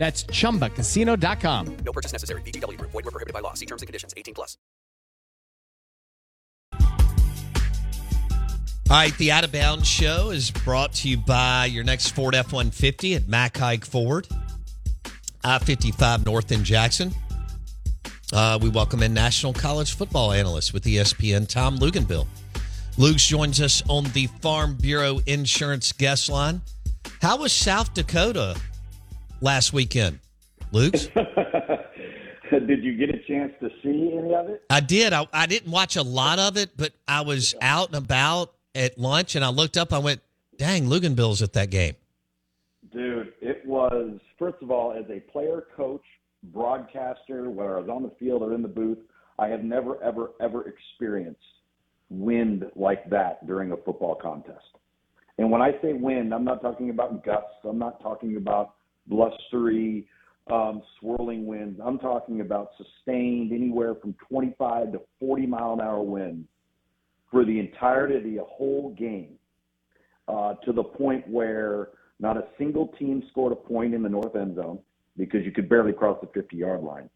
That's chumbacasino.com. No purchase necessary. VGW Group. Void were prohibited by law. See terms and conditions. 18 plus. All right, the Out of Bounds show is brought to you by your next Ford F 150 at Mack Hike Ford, I 55 North in Jackson. Uh, we welcome in National College Football Analyst with ESPN, Tom Luginbill. Lugs joins us on the Farm Bureau Insurance Guest Line. How was South Dakota last weekend? Lugs? Did you get a chance to see any of it? I did. I, I didn't watch a lot of it, but I was out and about at lunch and I looked up. I went, dang, Luginbill's at that game. Dude, it was, first of all, as a player, coach, broadcaster, whether I was on the field or in the booth, I have never, ever, ever experienced wind like that during a football contest. And when I say wind, I'm not talking about gusts. I'm not talking about blustery, um, swirling winds. I'm talking about sustained anywhere from 25 to 40 mile an hour winds for the entirety of the whole game, uh, to the point where not a single team scored a point in the north end zone because you could barely cross the 50 yard line.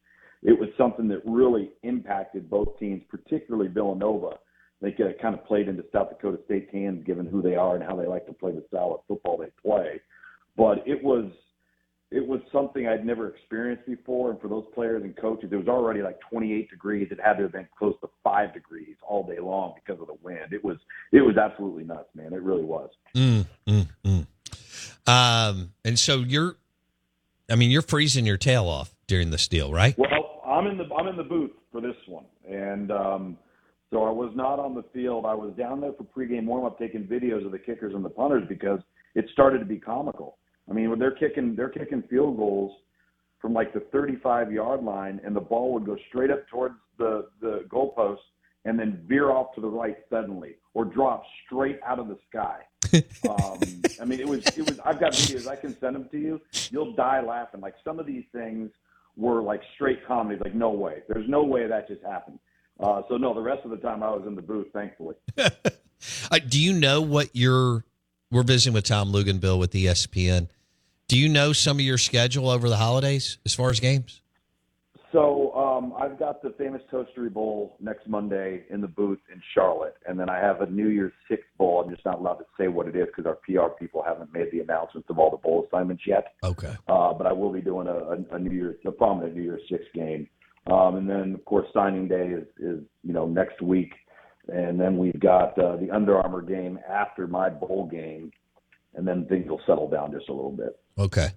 It was something that really impacted both teams, particularly Villanova. They kind of played into South Dakota State's hands, given who they are and how they like to play the style of football they play. But it was it was something I'd never experienced before. And for those players and coaches, it was already like 28 degrees. It had to have been close to five degrees all day long because of the wind. It was it was absolutely nuts, man. It really was. Mm, mm, mm. Um, and so you're, I mean, you're freezing your tail off during this deal, right? Well, I'm in the I'm in the booth for this one, and um, so I was not on the field. I was down there for pregame warm up, taking videos of the kickers and the punters because it started to be comical I mean, when they're kicking, they're kicking field goals from like the 35 yard line, and the ball would go straight up towards the the goalpost and then veer off to the right suddenly, or drop straight out of the sky. um, I mean, it was it was. I've got videos. I can send them to you. You'll die laughing. Like some of these things were like straight comedy. Like no way. There's no way that just happened. Uh, so no, the rest of the time I was in the booth, thankfully. uh, do you know what your we're visiting with Tom Luginbill with ESPN. Do you know some of your schedule over the holidays as far as games? So um, I've got the famous Toastery Bowl next Monday in the booth in Charlotte, and then I have a New Year's Six Bowl. I'm just not allowed to say what it is because our PR people haven't made the announcements of all the bowl assignments yet. Okay. Uh, but I will be doing a, a, a New Year's, a prominent New Year's Six game, um, and then of course signing day is, is you know next week, and then we've got uh, the Under Armour game after my bowl game and then things will settle down just a little bit. Okay.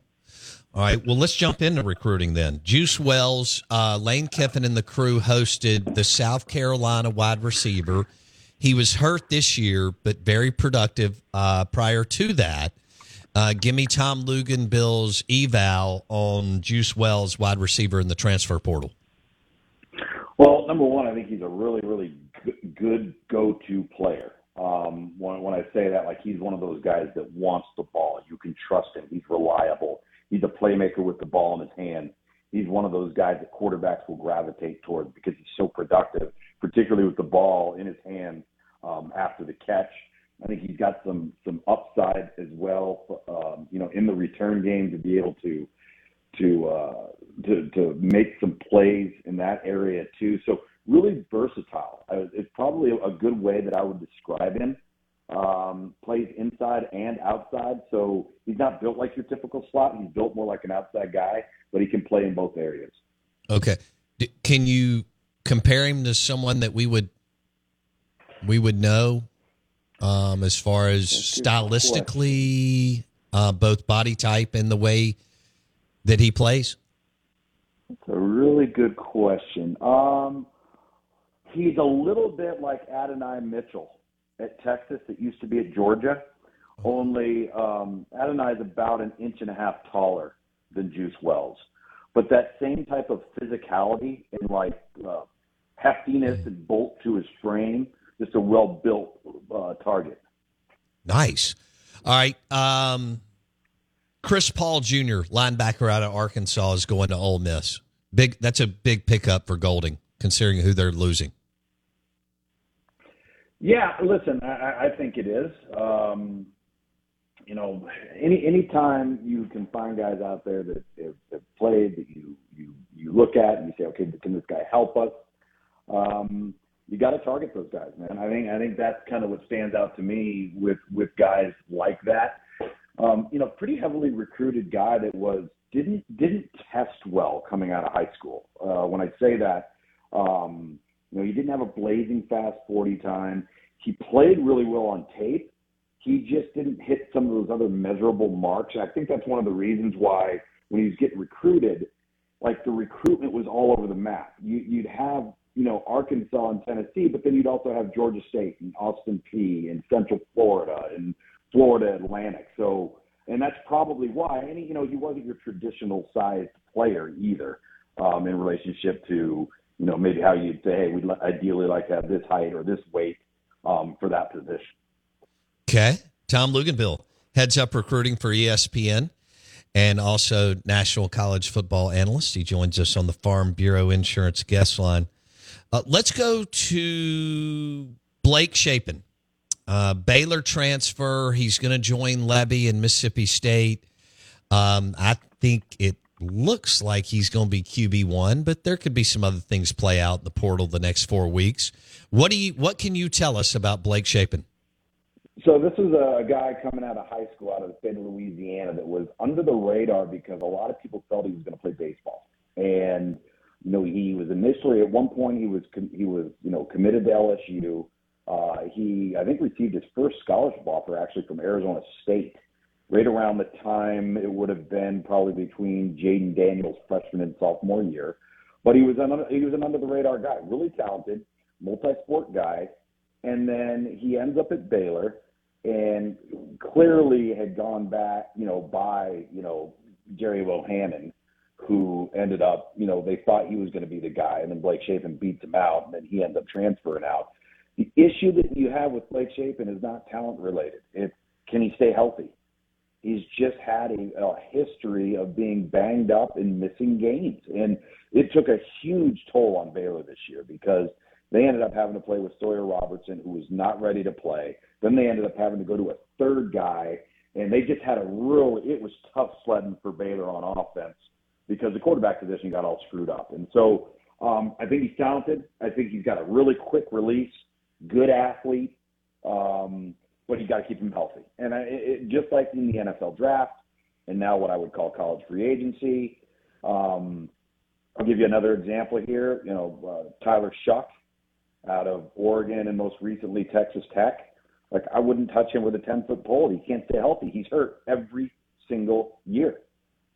All right. Well, let's jump into recruiting then. Juice Wells, uh, Lane Kiffin, and the crew hosted the South Carolina wide receiver. He was hurt this year, but very productive uh, prior to that. Uh, give me Tom Luginbill's eval on Juice Wells, wide receiver in the transfer portal. Well, number one, I think he's a really, really good go-to player. Um, when, when I say that, like he's one of those guys that wants the ball. You can trust him. He's reliable. He's a playmaker with the ball in his hand. he's one of those guys that quarterbacks will gravitate towards because he's so productive, particularly with the ball in his hand um, after the catch. I think he's got some some upside as well, um, you know, in the return game to be able to to uh, to to make some plays in that area too. So really versatile. It's probably a good way that I would describe him. Um, plays inside and outside, so he's not built like your typical slot. He's built more like an outside guy, but he can play in both areas. Okay, can you compare him to someone that we would we would know um, as far as stylistically, uh, both body type and the way that he plays? It's a really good question. Um, he's a little bit like Adonai Mitchell at Texas that used to be at Georgia. Only um, Adonai is about an inch and a half taller than Juice Wells, but that same type of physicality and like uh, heftiness and bolt to his frame, just a well built uh, target. Nice. All right. Um, Chris Paul Jr., linebacker out of Arkansas, is going to Ole Miss. Big. That's a big pickup for Golding, considering who they're losing. Yeah, listen, I, I think it is. Um, you know, any any time you can find guys out there that have, have played that you you you look at and you say, okay, can this guy help us? Um, you got to target those guys, man. I think I think that's kind of what stands out to me with with guys like that. Um, you know, pretty heavily recruited guy that was didn't didn't test well coming out of high school. Uh, when I say that, um, you know, he didn't have a blazing fast 40 time. He played really well on tape. He just didn't hit some of those other measurable marks. I think that's one of the reasons why when he was getting recruited, like the recruitment was all over the map. You, you'd have, you know, Arkansas and Tennessee, but then you'd also have Georgia State and Austin Peay and Central Florida and Florida Atlantic. So, and that's probably why. And you know, he wasn't your traditional sized player either, um, in relationship to you know, maybe how you'd say, hey, we'd ideally like to have this height or this weight um, for that position. Okay. Tom Luginbill heads up recruiting for ESPN and also national college football analyst. He joins us on the Farm Bureau Insurance guest line. Uh, let's go to Blake Shapen. Uh, Baylor transfer. He's going to join Lebby in Mississippi State. Um, I think it looks like he's going to be QB one, but there could be some other things play out in the portal the next four weeks. What do you? What can you tell us about Blake Shapen? So this is a guy coming out of high school out of the state of Louisiana that was under the radar because a lot of people felt he was going to play baseball, and you know he was initially at one point he was he was you know committed to LSU. Uh, he I think received his first scholarship offer actually from Arizona State right around the time it would have been probably between Jayden Daniels' freshman and sophomore year. But he was an he was an under the radar guy, really talented, multi-sport guy, and then he ends up at Baylor and clearly had gone back, you know, by you know Gerry Bohanon, who ended up, you know, they thought he was going to be the guy, and then Blake Shapen beats him out, and then he ends up transferring out. The issue that you have with Blake Shapen is not talent related. It's can he stay healthy? He's just had a, a history of being banged up and missing games. And it took a huge toll on Baylor this year because they ended up having to play with Sawyer Robertson, who was not ready to play. Then they ended up having to go to a third guy, and they just had a real. It was tough sledding for Baylor on offense because the quarterback position got all screwed up. And so um, I think he's talented. I think he's got a really quick release, good athlete. Um, but you got to keep him healthy. And I, it, just like in the NFL draft, and now what I would call college free agency. Um, I'll give you another example here. You know, uh, Tyler Shough out of Oregon and most recently Texas Tech. Like I wouldn't touch him with a ten foot pole. He can't stay healthy. He's hurt every single year,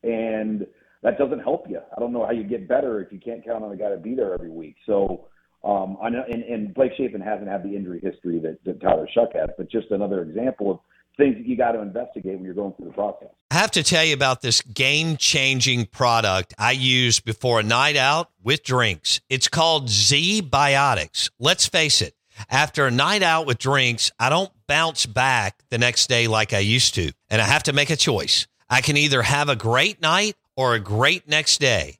and that doesn't help you. I don't know how you get better if you can't count on a guy to be there every week. So um, I know, and, and Blake Shapen hasn't had the injury history that, that Tyler Shough has, but just another example of things that you got to investigate when you're going through the process. I have to tell you about this game changing product I use before a night out with drinks. It's called ZBiotics. Let's face it, after a night out with drinks, I don't bounce back the next day like I used to, and I have to make a choice. I can either have a great night or a great next day.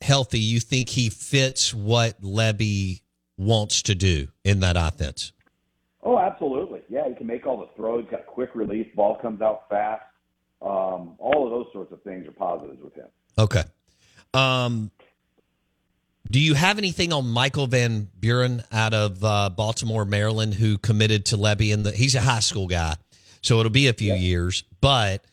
healthy, you think he fits what Lebby wants to do in that offense? Oh, absolutely. Yeah, he can make all the throws. Got quick release. Ball comes out fast. Um, all of those sorts of things are positives with him. Okay. Um, do you have anything on Michael Van Buren out of uh, Baltimore, Maryland, who committed to? In the he's a high school guy, so it'll be a few yeah. years. But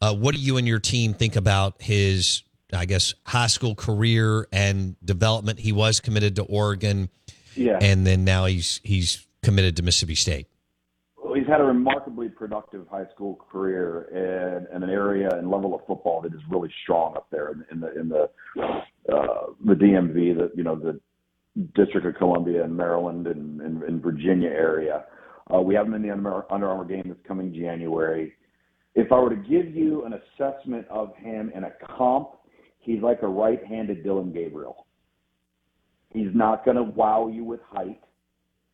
uh, what do you and your team think about his, I guess, high school career and development? He was committed to Oregon, yeah, and then now he's he's committed to Mississippi State. Well, he's had a remarkably productive high school career in, in an area and level of football that is really strong up there in, in the in the uh, the DMV, the you know the District of Columbia and Maryland and, and, and Virginia area. Uh, we have him in the Under, Under Armour game that's coming January. If I were to give you an assessment of him in a comp, he's like a right-handed Dillon Gabriel. He's not going to wow you with height.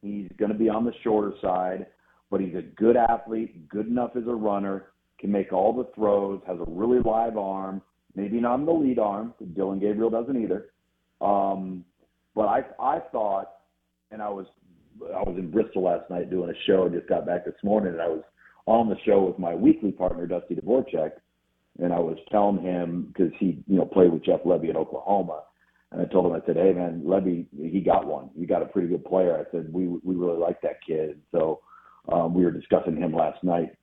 He's going to be on the shorter side, but he's a good athlete, good enough as a runner, can make all the throws, has a really live arm, Maybe not the lead arm. Dillon Gabriel doesn't either. Um, but I I thought, and I was I was in Bristol last night doing a show. I just got back this morning, and I was on the show with my weekly partner Dusty Dvoracek, and I was telling him because he you know played with Jeff Lebby at Oklahoma, and I told him I said, hey man, Lebby, he got one. You got a pretty good player. I said we we really like that kid. So um, we were discussing him last night.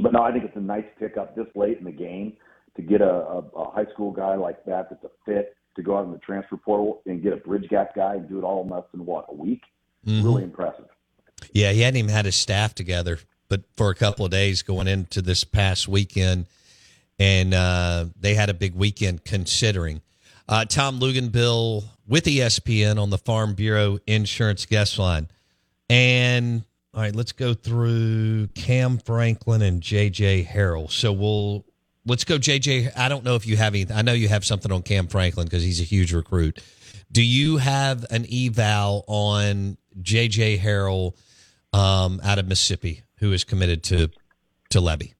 But no, I think it's a nice pickup this late in the game to get a, a, a high school guy like that that's a fit to go out in the transfer portal and get a bridge gap guy and do it all in less than what a week. Mm-hmm. Really impressive. Yeah, he hadn't even had his staff together, but for a couple of days going into this past weekend, and uh, they had a big weekend considering. Uh, Tom Luginbill with ESPN on the Farm Bureau Insurance Guest Line, and all right, let's go through Cam Franklin and JJ Harrell. So we'll let's go, JJ. I don't know if you have any. I know you have something on Cam Franklin because he's a huge recruit. Do you have an eval on JJ Harrell um, out of Mississippi who is committed to to Lebby?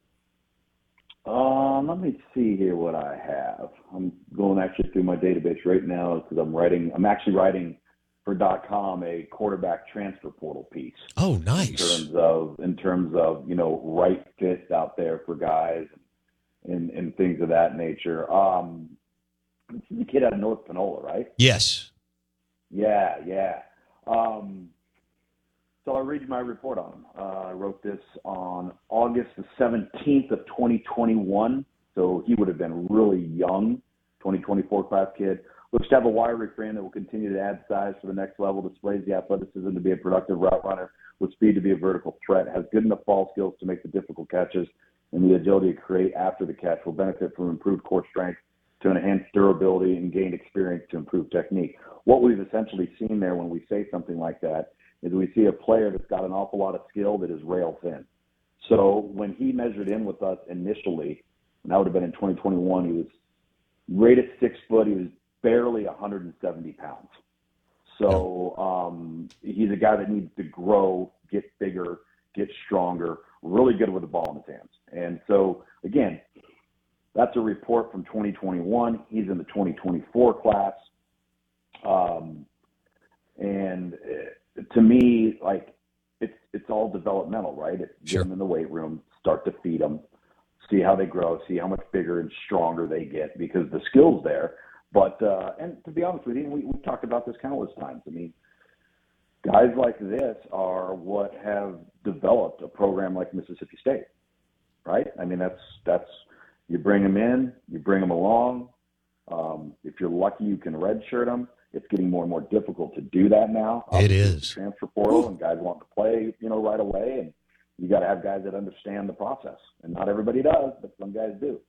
Let me see here what I have. I'm going actually through my database right now because I'm writing. I'm actually writing for .com a quarterback transfer portal piece. Oh, nice. In terms of in terms of you know right fits out there for guys and, and things of that nature. Um, this is a kid out of North Panola, right? Yes. Yeah, yeah. Um, so I read you my report on him. Uh, I wrote this on August the 17th of 2021. So he would have been really young, 2024 class kid. looks to have a wiry frame that will continue to add size for the next level, displays the athleticism to be a productive route runner with speed to be a vertical threat, has good enough ball skills to make the difficult catches, and the agility to create after the catch will benefit from improved core strength to enhance durability and gain experience to improve technique. What we've essentially seen there when we say something like that is we see a player that's got an awful lot of skill that is rail thin. So when he measured in with us initially, and that would have been in 2021, he was rated six foot. He was barely 170 pounds. So um, he's a guy that needs to grow, get bigger, get stronger, really good with the ball in his hands. And so again, that's a report from 2021. He's in the 2024 class. Um, and uh, to me, like it's it's all developmental, right? It's Sure. get them in the weight room, start to feed them, see how they grow, see how much bigger and stronger they get because the skills there. But uh, and to be honest with you, we, we've talked about this countless times. I mean, guys like this are what have developed a program like Mississippi State, right? I mean, that's that's you bring them in, you bring them along. Um, if you're lucky, you can redshirt them. It's getting more and more difficult to do that now. It Obviously, is. Transfer portal and guys want to play, you know, right away, and you got to have guys that understand the process. And not everybody does, but some guys do.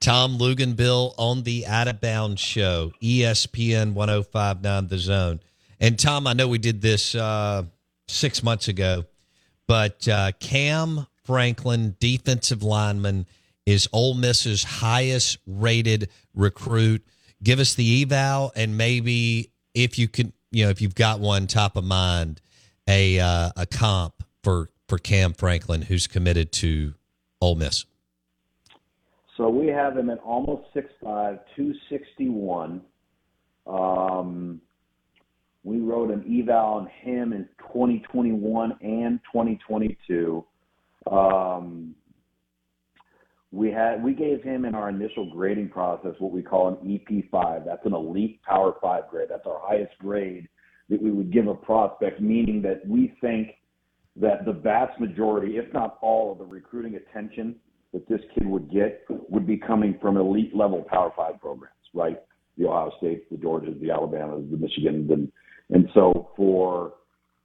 Tom Luginbill on the Out of Bounds Show, ESPN 1059 The Zone. And Tom, I know we did this uh, six months ago, but uh, Cam Franklin, defensive lineman, is Ole Miss's highest rated recruit. Give us the eval, and maybe if you can, you know, if you've got one top of mind, a uh, a comp for for Cam Franklin, who's committed to Ole Miss. So we have him at almost 6'5", 261. Um, we wrote an eval on him in 2021 and 2022. Um, we had we gave him in our initial grading process what we call an EP5. That's an elite Power Five grade. That's our highest grade that we would give a prospect, meaning that we think that the vast majority, if not all, of the recruiting attention that this kid would get would be coming from elite level Power Five programs, right? The Ohio States, the Georgias, the Alabamas, the Michigans, and and so for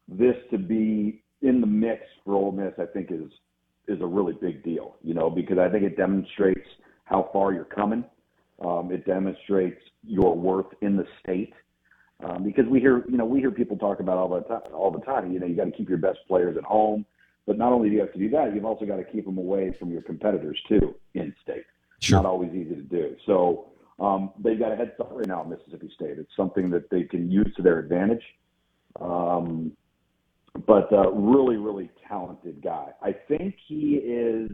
this to be in the mix for Ole Miss, I think is is a really big deal, you know, because I think it demonstrates how far you're coming. Um, it demonstrates your worth in the state. Um, because we hear, you know, we hear people talk about all the time, all the time. You know, you got to keep your best players at home, but not only do you have to do that, you've also got to keep them away from your competitors too in state. Sure. Not always easy to do. So um, they've got a head start right now at Mississippi State. It's something that they can use to their advantage. Um, but uh, really, really talented guy. I think he is.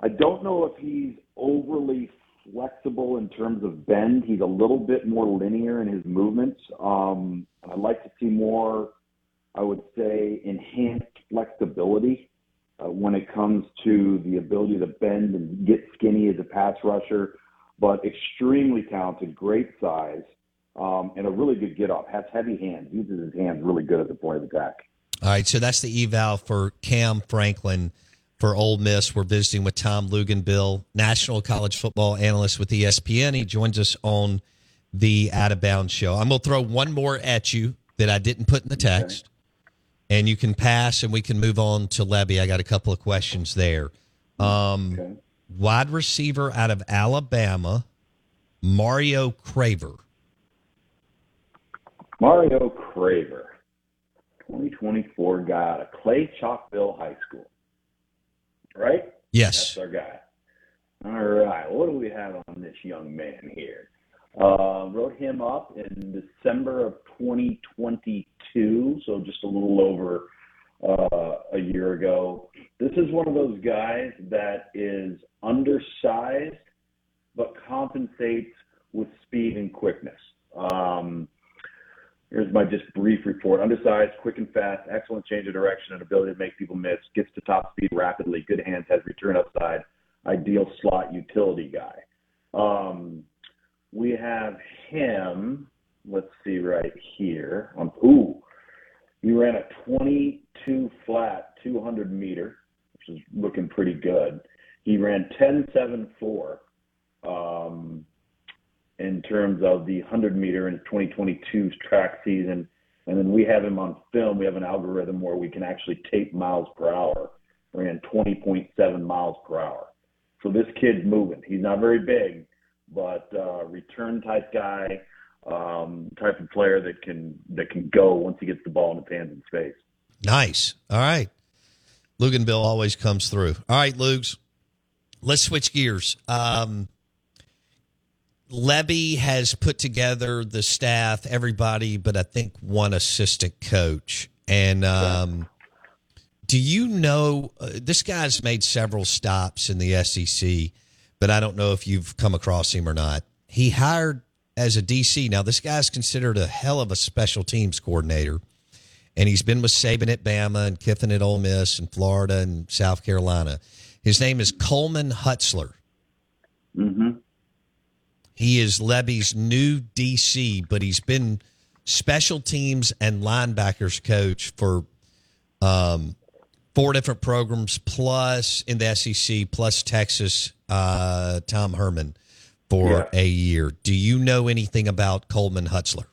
I don't know if he's overly flexible in terms of bend. He's a little bit more linear in his movements. Um, I'd like to see more, I would say, enhanced flexibility uh, when it comes to the ability to bend and get skinny as a pass rusher, but extremely talented, great size, um, and a really good get off. Has heavy hands, uses his hands really good at the point of attack. All right, so that's the eval for Cam Franklin for Ole Miss. We're visiting with Tom Luginbill, national college football analyst with ESPN. He joins us on the Out of Bounds show. I'm going to throw one more at you that I didn't put in the text, and you can pass, and we can move on to Lebby. I got a couple of questions there. Um, Okay. Wide receiver out of Alabama, Mario Craver. Mario Craver, 2024 guy out of Clay Chalkville High School. Right? Yes. That's our guy. All right. What do we have on this young man here? Uh, wrote him up in December of 2022, so just a little over uh, a year ago. This is one of those guys that is undersized but compensates with speed and quickness. Um, Here's my just brief report. Undersized, quick and fast, excellent change of direction and ability to make people miss, gets to top speed rapidly, good hands, has return upside, ideal slot utility guy. Um, we have him, let's see right here. Um, ooh, he ran a 22 flat 200 meter, which is looking pretty good. He ran 10.74. Um, in terms of the 100 meter in 2022 track season. And then we have him on film. We have an algorithm where we can actually tape miles per hour. Ran 20.7 miles per hour. So this kid's moving. He's not very big, but uh, return type guy, um, type of player that can that can go once he gets the ball in his hands and space. Nice. All right. Luginbill always comes through. All right, Lugs. Let's switch gears. Um, Lebby has put together the staff, everybody, but I think one assistant coach. And um, do you know uh, this guy's made several stops in the SEC, but I don't know if you've come across him or not. He hired as a DC. Now, this guy's considered a hell of a special teams coordinator, and he's been with Saban at Bama and Kiffin at Ole Miss and Florida and South Carolina. His name is Coleman Hutzler. Mm-hmm. He is Lebby's new DC, but he's been special teams and linebackers coach for um, four different programs, plus in the SEC, plus Texas, uh, Tom Herman for Yeah. a year. Do you know anything about Coleman Hutzler?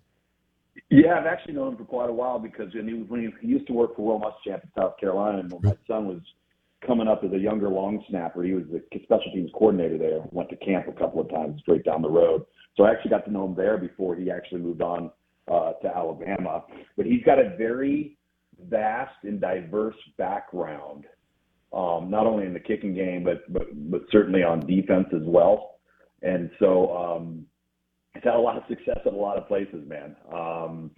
Yeah, I've actually known him for quite a while because when he, when he, he used to work for Will Muschamp in South Carolina, and when my son was coming up as a younger long snapper, he was the special teams coordinator there. Went to camp a couple of times straight down the road, so I actually got to know him there before he actually moved on uh, to Alabama. But he's got a very vast and diverse background, um, not only in the kicking game, but but but certainly on defense as well. And so um, he's had a lot of success at a lot of places, man. Um,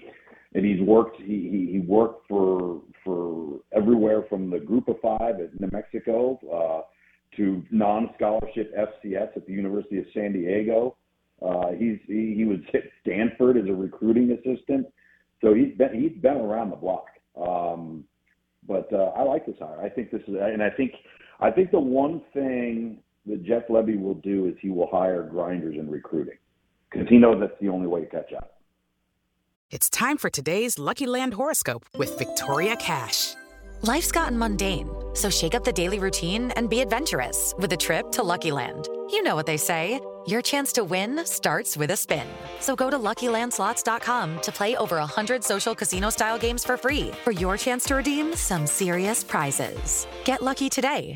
and he's worked. He, he worked for for everywhere from the Group of Five at New Mexico uh, to non-scholarship FCS at the University of San Diego. Uh, he's he, he was at Stanford as a recruiting assistant, so he's been he's been around the block. Um, but uh, I like this hire. I think this is, and I think I think the one thing that Jeff Lebby will do is he will hire grinders in recruiting because he knows that's the only way to catch up. It's time for today's Lucky Land horoscope with Victoria Cash. Life's gotten mundane, so shake up the daily routine and be adventurous with a trip to Lucky Land. You know what they say your chance to win starts with a spin. So go to luckylandslots.com to play over 100 social casino style games for free for your chance to redeem some serious prizes. Get lucky today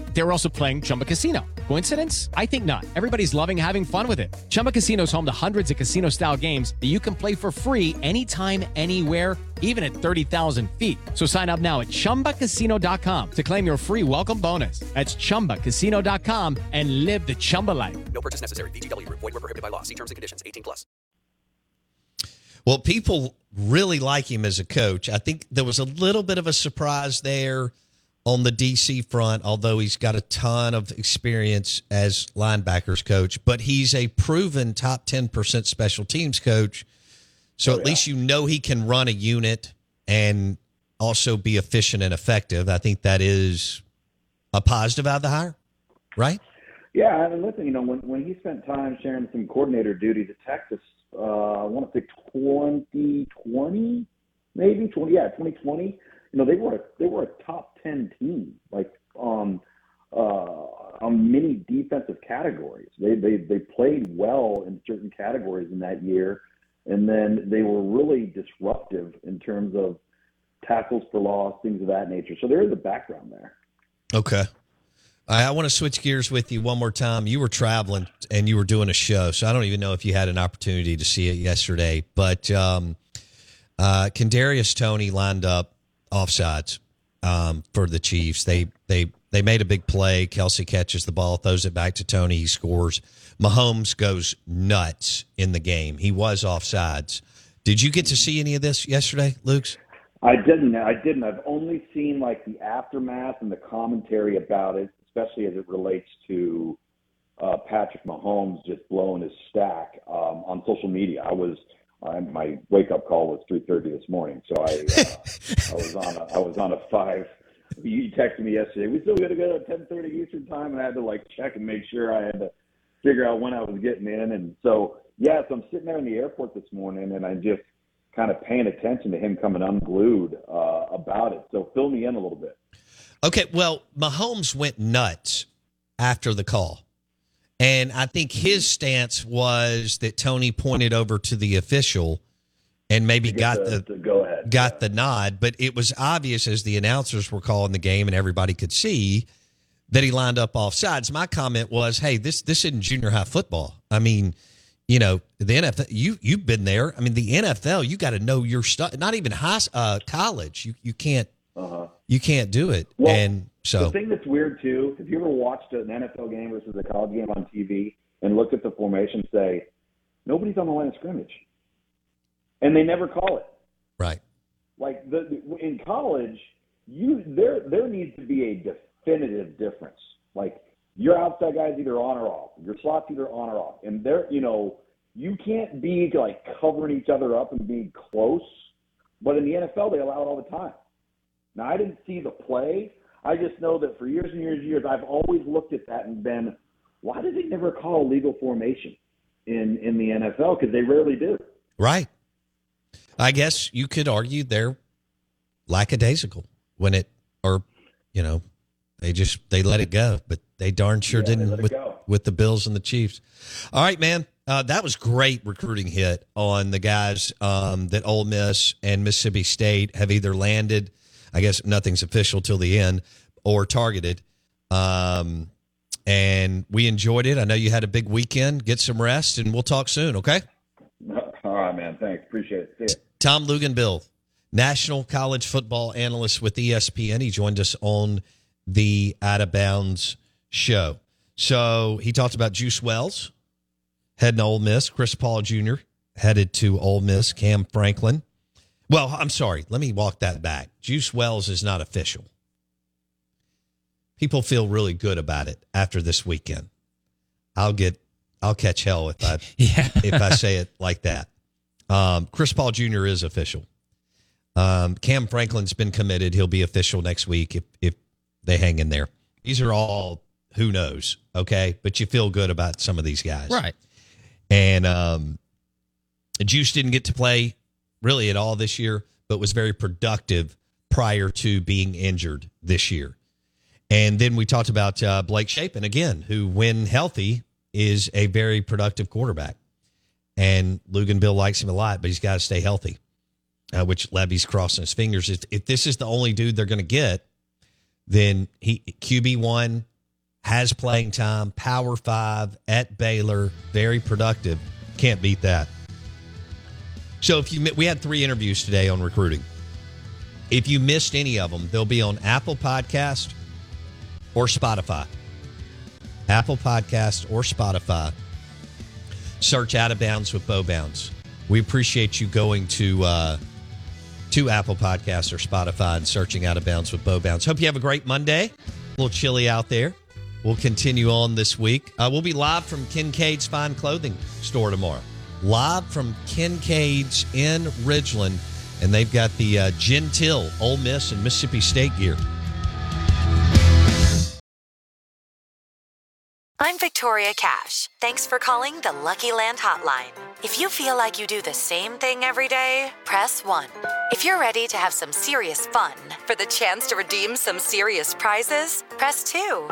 They were also playing Chumba Casino. Coincidence? I think not. Everybody's loving having fun with it. Chumba Casino is home to hundreds of casino style games that you can play for free anytime, anywhere, even at 30,000 feet. So sign up now at chumbacasino.com to claim your free welcome bonus. That's chumbacasino.com and live the Chumba life. No purchase necessary. VGW Group. Void were prohibited by law. See terms and conditions. 18 plus. Well, people really like him as a coach. I think there was a little bit of a surprise there on the DC front, although he's got a ton of experience as linebackers coach, but he's a proven top 10% special teams coach. So at least you know he can run a unit and also be efficient and effective. I think that is a positive out of the hire, right? Yeah, and listen, you know, when when he spent time sharing some coordinator duties at Texas, uh, I want to say 2020, maybe 20, yeah, 2020. You know, they were a, they were a top 10 team, like on uh, on many defensive categories. They they they played well in certain categories in that year, and then they were really disruptive in terms of tackles for loss, things of that nature. So there is a background there. Okay. I, I want to switch gears with you one more time. You were traveling and you were doing a show, so I don't even know if you had an opportunity to see it yesterday. But um, uh, Kadarius Toney lined up offsides um, for the Chiefs. They they They made a big play. Kelce catches the ball, throws it back to Toney. He scores. Mahomes goes nuts in the game. He was offsides. Did you get to see any of this yesterday, Lugs? I didn't. I didn't. I've only seen like the aftermath and the commentary about it, especially as it relates to uh, Patrick Mahomes just blowing his stack um, on social media. I was I, my wake up call was three thirty this morning, so I uh, I was on a, I was on a five. You texted me yesterday. We still got to go to ten thirty Eastern time, and I had to like check and make sure I had to figure out when I was getting in. And so yeah, so I'm sitting there in the airport this morning, and I'm just kind of paying attention to him coming unglued uh, about it. So fill me in a little bit. Okay, well, Mahomes went nuts after the call. And I think his stance was that Toney pointed over to the official and maybe got the, the, go ahead. got the nod, but it was obvious as the announcers were calling the game and everybody could see that he lined up off sides. My comment was, "Hey, this this isn't junior high football. I mean, you know, the NFL. You you've been there. I mean, the NFL. You got to know your stuff. Not even high uh, college. You you can't Uh-huh. you can't do it. Well, and so the thing that's weird too, if you ever watched an NFL game versus a college game on TV and looked at the formation, say nobody's on the line of scrimmage, and they never call it. right. Like the, in college, you there there needs to be a definitive difference. Like your outside guys either on or off, your slots either on or off, and there you know you can't be like covering each other up and being close. But in the NFL, they allow it all the time. Now I didn't see the play. I just know that for years and years and years, I've always looked at that and been, why did they never call legal formation in in the NFL? Because they rarely do. Right. I guess you could argue they're lackadaisical when it, or, you know, they just, they let it go, but they darn sure Yeah, didn't with, with the Bills and the Chiefs. All right, man. Uh, that was great recruiting hit on the guys um, that Ole Miss and Mississippi State have either landed. I guess nothing's official till the end or targeted. Um, and we enjoyed it. I know you had a big weekend. Get some rest, and we'll talk soon. Okay. All right, man. Thanks. Appreciate it. See. Tom Luginbill, national college football analyst with ESPN. He joined us on the Out of Bounds show. So he talked about Juice Wells heading to Ole Miss. Chris Paul Jr. headed to Ole Miss. Cam Franklin. Well, I'm sorry. Let me walk that back. Juice Wells is not official. People feel really good about it after this weekend. I'll get, I'll catch hell if I, yeah. if I say it like that. Um, Chris Paul Jr. is official. Um, Cam Franklin's been committed. He'll be official next week if if they hang in there. These are all who knows, okay? But you feel good about some of these guys, Right. And um, Juice didn't get to play really at all this year, but was very productive prior to being injured this year. And then we talked about uh, Blake Shapen again, who, when healthy, is a very productive quarterback. And Luginbill likes him a lot, but he's got to stay healthy, uh, which Lebby's crossing his fingers. If, if this is the only dude they're going to get, then he QB one has playing time, power five at Baylor, very productive. Can't beat that. So if you we had three interviews today on recruiting. If you missed any of them, they'll be on Apple Podcast or Spotify. Apple Podcast or Spotify. Search Out of Bounds with Bo Bounds. We appreciate you going to uh, to Apple Podcasts or Spotify and searching Out of Bounds with Bo Bounds. Hope you have a great Monday. A little chilly out there. We'll continue on this week. Uh, we'll be live from Kincaid's Fine Clothing Store tomorrow. Live from Kincaid's in Ridgeland. And they've got the uh, Gentile, Ole Miss, and Mississippi State gear. I'm Victoria Cash. Thanks for calling the Lucky Land Hotline. If you feel like you do the same thing every day, press 1. If you're ready to have some serious fun for the chance to redeem some serious prizes, press 2.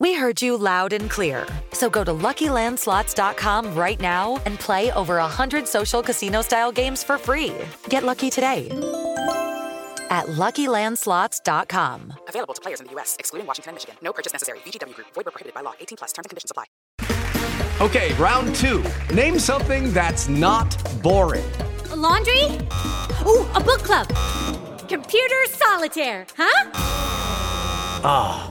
We heard you loud and clear. So go to LuckyLandSlots.com right now and play over 100 social casino-style games for free. Get lucky today at LuckyLandSlots.com. Available to players in the U.S., excluding Washington and Michigan. No purchase necessary. VGW Group. Void where prohibited by law. 18 plus. Terms and conditions apply. Okay, round two. Name something that's not boring. A laundry? Ooh, a book club. Computer solitaire, huh? Ah,